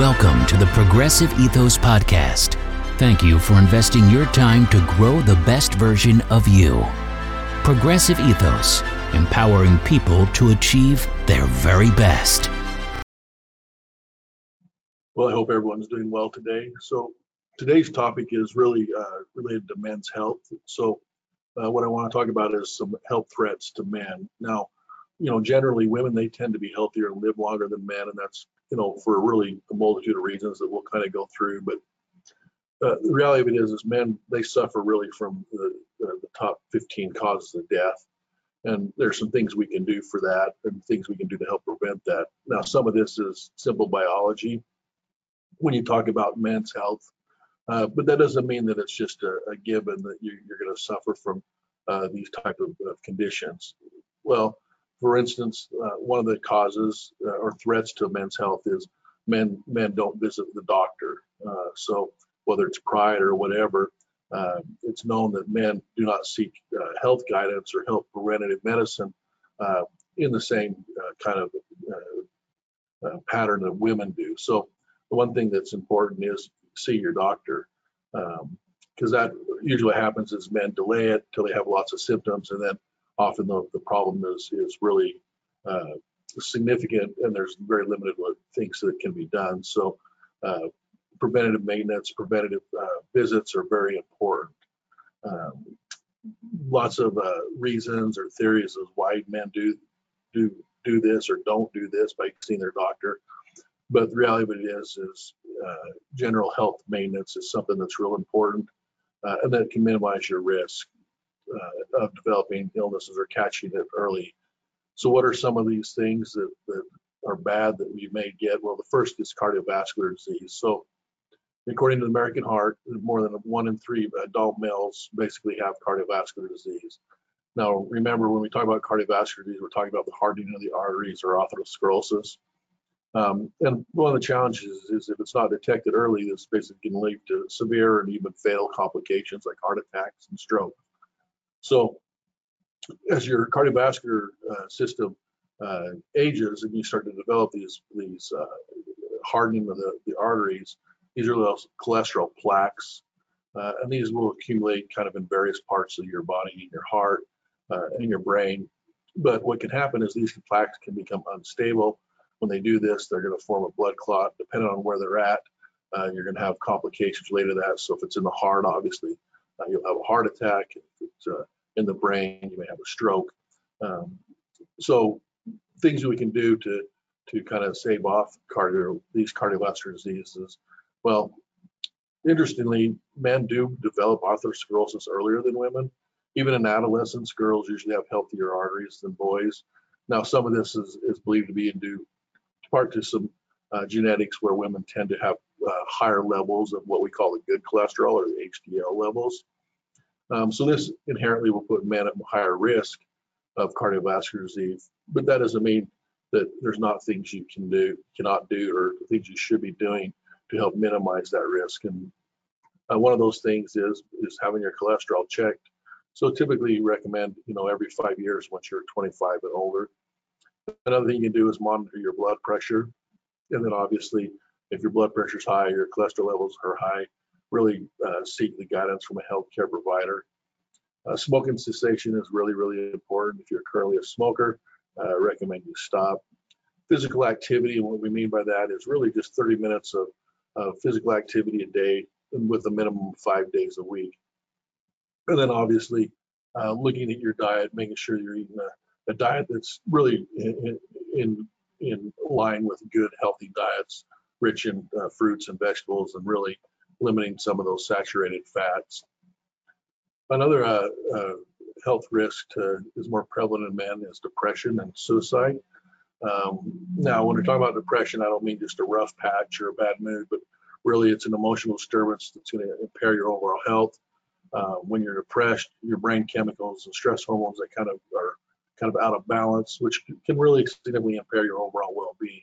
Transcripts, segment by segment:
Welcome to the Progressive Ethos Podcast. Thank you for investing your time to grow the best version of you. Progressive Ethos, empowering people to achieve their very best. Well, I hope everyone's doing well today. So, today's topic is really uh, related to men's health. So, uh, what I want to talk about is some health threats to men. Now, you know, generally women they tend to be healthier and live longer than men, and that's you know for really a multitude of reasons that we'll kind of go through. But uh, the reality of it is, is men they suffer really from the, the, the top 15 causes of death, and there's some things we can do for that, and things we can do to help prevent that. Now, some of this is simple biology when you talk about men's health, uh, but that doesn't mean that it's just a, a given that you, are going to suffer from uh, these type of, of conditions. Well, for instance, uh, one of the causes uh, or threats to men's health is men men don't visit the doctor. Uh, so whether it's pride or whatever, uh, it's known that men do not seek uh, health guidance or health preventative medicine uh, in the same kind of pattern that women do. So the one thing that's important is see your doctor because um, that usually happens is men delay it till they have lots of symptoms and then often the, the problem is is really uh, significant and there's very limited things that can be done. So uh, preventative maintenance, preventative uh, visits are very important. Um, lots of uh, reasons or theories of why men do do do this or don't do this by seeing their doctor. But the reality of it is, is uh, general health maintenance is something that's real important, uh, and that can minimize your risk uh, of developing illnesses or catching it early. So, what are some of these things that, that are bad that we may get? Well, the first is cardiovascular disease. So, according to the American Heart, more than one in three adult males basically have cardiovascular disease. Now, remember when we talk about cardiovascular disease, we're talking about the hardening of the arteries or atherosclerosis. Um, and one of the challenges is if it's not detected early, this basically can lead to severe and even fatal complications like heart attacks and stroke. So as your cardiovascular uh, system uh, ages and you start to develop these these uh, hardening of the, the arteries, these are those cholesterol plaques, uh, and these will accumulate kind of in various parts of your body, in your heart, uh, in your brain. But what can happen is these plaques can become unstable. When they do this, they're going to form a blood clot. Depending on where they're at, uh, you're going to have complications related to that. So if it's in the heart, obviously, uh, you'll have a heart attack. It's uh, in the brain, you may have a stroke. Um, so things we can do to to kind of save off cardio these cardiovascular diseases. Well, interestingly, men do develop atherosclerosis earlier than women. Even in adolescence, girls usually have healthier arteries than boys. Now, some of this is, is believed to be due part to some uh, genetics where women tend to have uh, higher levels of what we call the good cholesterol or the HDL levels. Um, so this inherently will put men at higher risk of cardiovascular disease, but that doesn't mean that there's not things you can do, cannot do, or things you should be doing to help minimize that risk. And uh, one of those things is is having your cholesterol checked. So typically, you recommend you know every five years once you're 25 and older. Another thing you can do is monitor your blood pressure, and then obviously, if your blood pressure is high, your cholesterol levels are high, really uh, seek the guidance from a healthcare provider. Uh, smoking cessation is really, really important. If you're currently a smoker, uh, recommend you stop. Physical activity, and what we mean by that is really just 30 minutes of, of physical activity a day with a minimum of five days a week. And then obviously uh, looking at your diet, making sure you're eating a, a diet that's really in, in, in line with good, healthy diets, rich in uh, fruits and vegetables, and really limiting some of those saturated fats. Another uh, uh, health risk to, is more prevalent in men is depression and suicide. Um, now, when we're talking about depression, I don't mean just a rough patch or a bad mood, but really it's an emotional disturbance that's going to impair your overall health. Uh, when you're depressed, your brain chemicals and stress hormones that kind of are kind of out of balance, which can really significantly impair your overall well-being.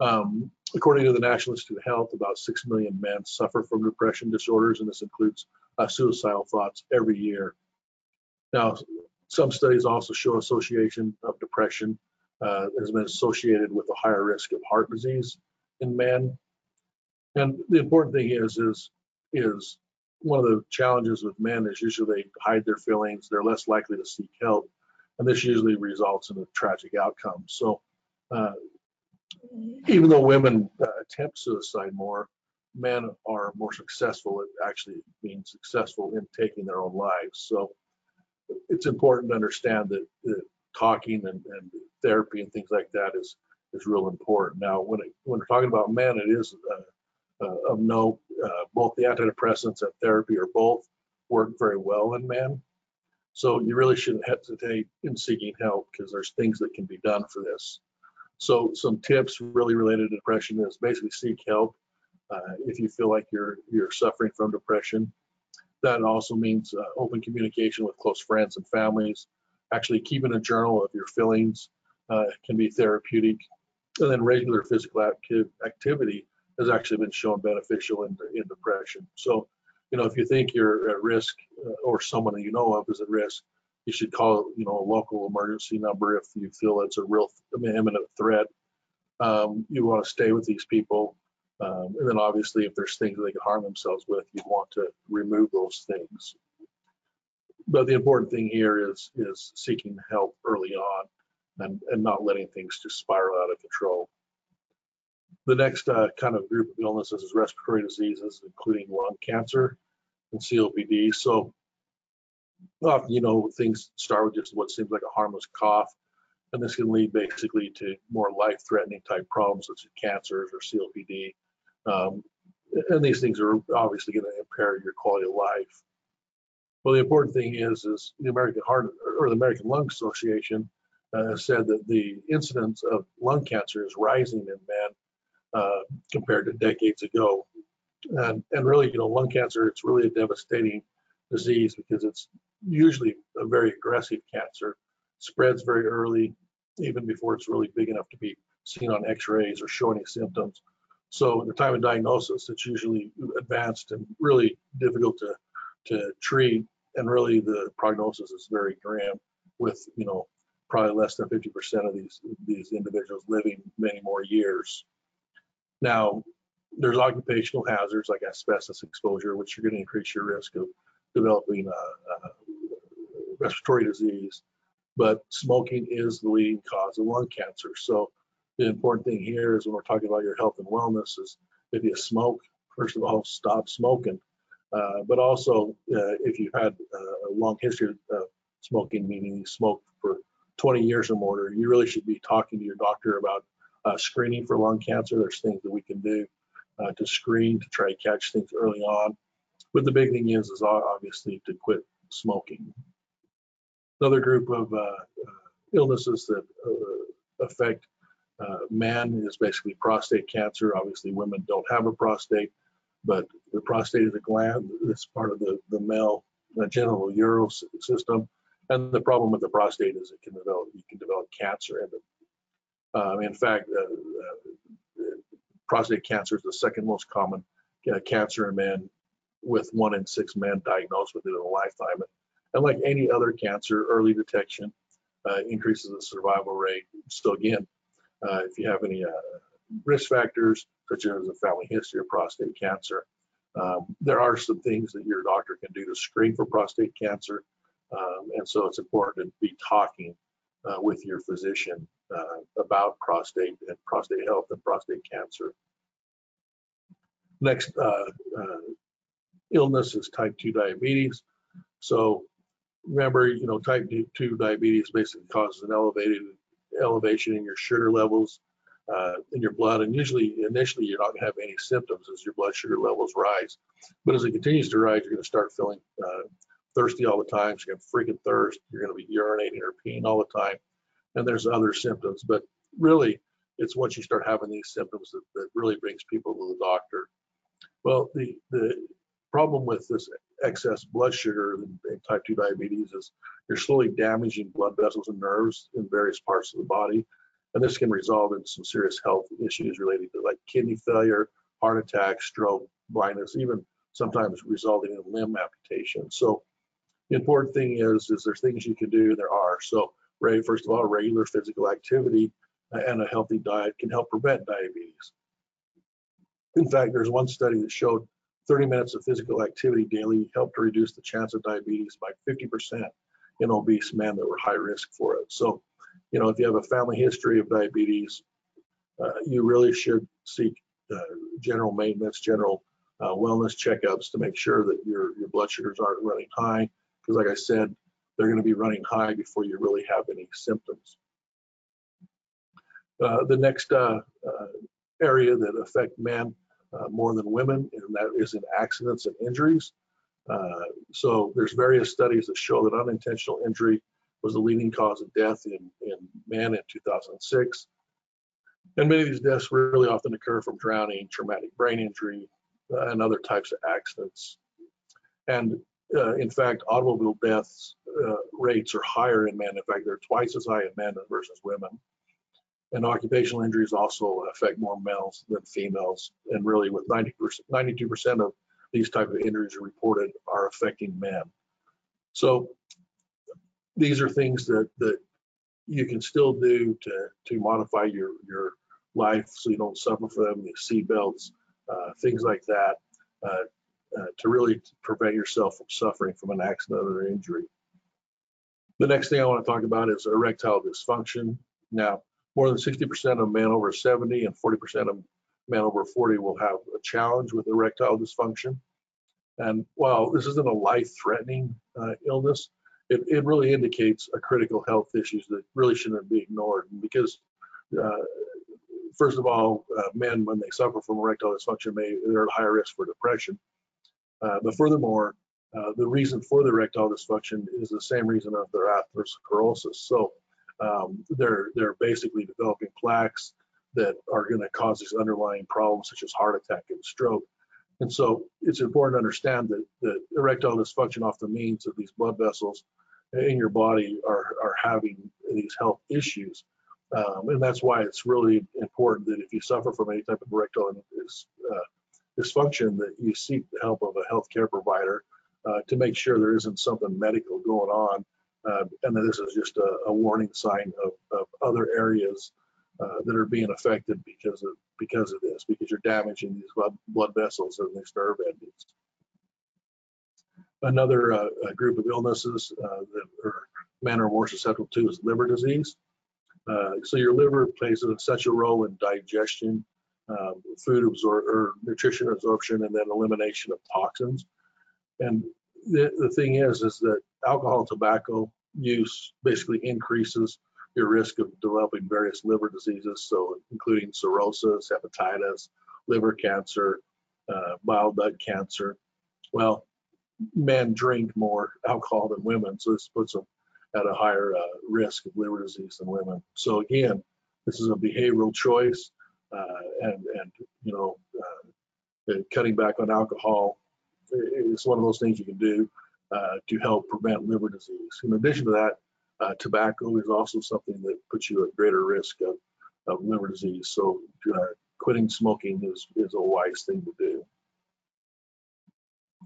Um, according to the National Institute of Health, about 6 million men suffer from depression disorders, and this includes uh, suicidal thoughts every year. Now, some studies also show association of depression uh, has been associated with a higher risk of heart disease in men. And the important thing is, is, is one of the challenges with men is usually they hide their feelings. They're less likely to seek help. And this usually results in a tragic outcome. So uh, even though women uh, attempt suicide more, men are more successful at actually being successful in taking their own lives. So it's important to understand that, talking and, and, therapy and things like that is is real important. Now, when it, when we're talking about men, it is uh, uh, of note uh, both the antidepressants and therapy are both work very well in men. So you really shouldn't hesitate in seeking help because there's things that can be done for this. So some tips really related to depression is basically seek help uh, if you feel like you're you're suffering from depression. That also means uh, open communication with close friends and families. Actually, keeping a journal of your feelings uh, can be therapeutic. And then regular physical activity has actually been shown beneficial in, in depression. So, you know, if you think you're at risk uh, or someone you know of is at risk, you should call, you know, a local emergency number if you feel it's a real imminent threat. Um, you want to stay with these people. Um, and then obviously, if there's things they can harm themselves with, you want to remove those things. But the important thing here is is seeking help early on and, and not letting things just spiral out of control. The next uh, kind of group of illnesses is respiratory diseases, including lung cancer and COPD. So often, you know, things start with just what seems like a harmless cough, and this can lead basically to more life-threatening type problems such as cancers or COPD. Um, and these things are obviously going to impair your quality of life. Well, the important thing is, is the American Heart or the American Lung Association uh, said that the incidence of lung cancer is rising in men uh, compared to decades ago. And, and really, you know, lung cancer, it's really a devastating disease because it's usually a very aggressive cancer, spreads very early, even before it's really big enough to be seen on x-rays or show any symptoms. So at the time of diagnosis, it's usually advanced and really difficult to, to treat. And really the prognosis is very grim with, you know, probably less than 50% of these, these individuals living many more years. Now, there's occupational hazards like asbestos exposure, which are going to increase your risk of developing a, a respiratory disease. But smoking is the leading cause of lung cancer. So the important thing here is when we're talking about your health and wellness is if you smoke, first of all, stop smoking. Uh, but also, uh, if you've had a long history of smoking, meaning you smoked for 20 years or more, you really should be talking to your doctor about uh, screening for lung cancer. There's things that we can do uh, to screen to try to catch things early on. But the big thing is, is obviously to quit smoking. Another group of uh, uh illnesses that uh, affect men is basically prostate cancer. Obviously, women don't have a prostate, but the prostate is a gland that's part of the, the male genital urinary system and the problem with the prostate is it can develop, you can develop cancer in it. Um, in fact, uh, uh, prostate cancer is the second most common uh, cancer in men, with one in six men diagnosed with it in a lifetime. And like any other cancer, early detection uh, increases the survival rate. So again, uh, if you have any risk factors, such as a family history of prostate cancer, um, there are some things that your doctor can do to screen for prostate cancer um, and so it's important to be talking uh, with your physician uh, about prostate and prostate health and prostate cancer. Next uh, uh illness is type 2 diabetes. So remember, you know, type 2 diabetes basically causes an elevated elevation in your sugar levels uh, in your blood. And usually, initially, you're not going to have any symptoms as your blood sugar levels rise. But as it continues to rise, you're going to start feeling uh, thirsty all the time. So going to freaking thirst. You're going to be urinating or peeing all the time. And there's other symptoms. But really, it's once you start having these symptoms that, that really brings people to the doctor. Well, the, the problem with this excess blood sugar in type 2 diabetes is you're slowly damaging blood vessels and nerves in various parts of the body. And this can result in some serious health issues related to like kidney failure, heart attack, stroke, blindness, even sometimes resulting in limb amputation. So the important thing is, is there's things you can do. There are. So, Ray, first of all, regular physical activity and a healthy diet can help prevent diabetes. In fact, there's one study that showed 30 minutes of physical activity daily helped to reduce the chance of diabetes by 50% in obese men that were high risk for it. So, you know, if you have a family history of diabetes, uh, you really should seek uh, general maintenance, general uh, wellness checkups to make sure that your, your blood sugars aren't running high. Because like I said, they're going to be running high before you really have any symptoms. Uh, the next uh, uh, area that affect men uh, more than women, and that is in accidents and injuries. Uh, so there's various studies that show that unintentional injury was the leading cause of death in, in men in 2006. And many of these deaths really often occur from drowning, traumatic brain injury, uh, and other types of accidents. And uh, in fact, automobile deaths uh, rates are higher in men. In fact, they're twice as high in men versus women. And occupational injuries also affect more males than females. And really, with 90%, 92% of these type of injuries reported are affecting men. So these are things that that you can still do to to modify your your life so you don't suffer from them. The seat belts, uh, things like that, uh, uh, to really prevent yourself from suffering from an accident or injury. The next thing I want to talk about is erectile dysfunction. Now, more than 60% of men over 70 and 40% of men over 40 will have a challenge with erectile dysfunction. And while this isn't a life-threatening uh, illness, it, it, really indicates a critical health issues that really shouldn't be ignored. Because, uh, first of all, uh, men, when they suffer from erectile dysfunction, may they're at higher risk for depression. Uh, but furthermore, uh, the reason for the erectile dysfunction is the same reason of their atherosclerosis. So um, they're they're basically developing plaques that are going to cause these underlying problems such as heart attack and stroke. And so it's important to understand that, that erectile dysfunction often means that these blood vessels in your body are, are having these health issues. Um, and that's why it's really important that if you suffer from any type of erectile uh, dysfunction, that you seek the help of a healthcare provider uh, to make sure there isn't something medical going on uh, and that this is just a, a warning sign of, of, other areas uh, that are being affected because of because of this, because you're damaging these blood, blood vessels and these nerve endings. Another uh, group of illnesses uh, that are, men are more susceptible to is liver disease. Uh, so your liver plays such a role in digestion, um, food absorb or nutrition absorption, and then elimination of toxins. And the, the thing is, is that alcohol tobacco use basically increases your risk of developing various liver diseases, so including cirrhosis, hepatitis, liver cancer, uh, bile duct cancer. Well, men drink more alcohol than women, so this puts them at a higher uh, risk of liver disease than women. So again, this is a behavioral choice, and and you know, uh, cutting back on alcohol is one of those things you can do uh, to help prevent liver disease. In addition to that, uh, tobacco is also something that puts you at greater risk of, of liver disease. So uh, quitting smoking is, is a wise thing to do.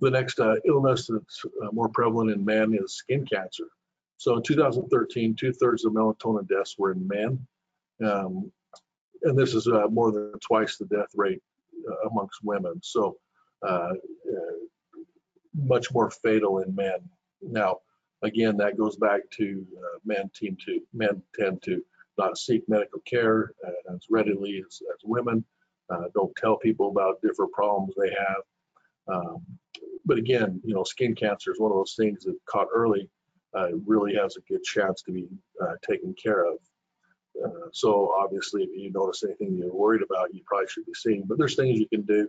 The next uh, illness that's uh, more prevalent in men is skin cancer. So in 2013, two thirds of melatonin deaths were in men. Um, and this is uh, more than twice the death rate amongst women. So much more fatal in men. Now, again, that goes back to uh, men tend to men tend to not seek medical care uh, as readily as, as women. Uh, don't tell people about different problems they have. Um, but again, you know, skin cancer is one of those things that caught early uh, really has a good chance to be uh, taken care of. Uh, so obviously, if you notice anything you're worried about, you probably should be seeing. But there's things you can do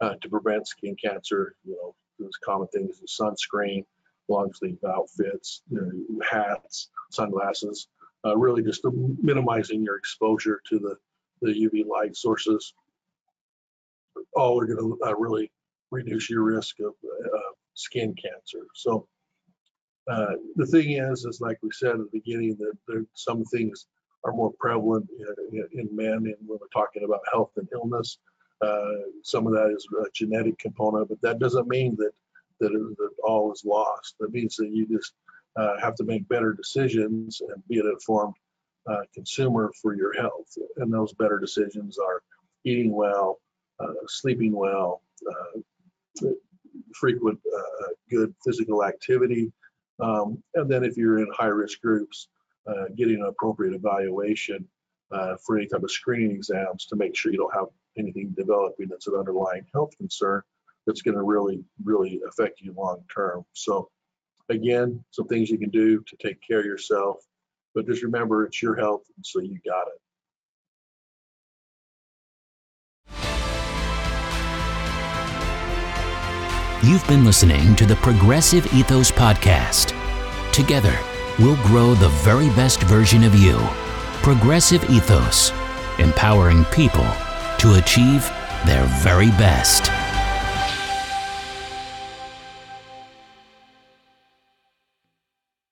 to prevent skin cancer. You know, those common things: the sunscreen, long sleeve outfits, you know, hats, sunglasses, uh, really just minimizing your exposure to the, the UV light sources. All are going to uh, really reduce your risk of uh, skin cancer. So uh, the thing is, is like we said at the beginning, that there, some things are more prevalent in, in, men, and when we're talking about health and illness, uh, some of that is a genetic component, but that doesn't mean that that, it, that all is lost. That means that you just uh, have to make better decisions and be an informed uh, consumer for your health. And those better decisions are eating well, uh, sleeping well, uh, frequent uh, good physical activity, um, and then if you're in high risk groups, uh, getting an appropriate evaluation uh, for any type of screening exams to make sure you don't have anything developing that's an underlying health concern that's going to really, really affect you long term. So, again, some things you can do to take care of yourself, but just remember it's your health, so you got it. You've been listening to the Progressive Ethos Podcast. Together, we'll grow the very best version of you. Progressive Ethos, empowering people to achieve their very best.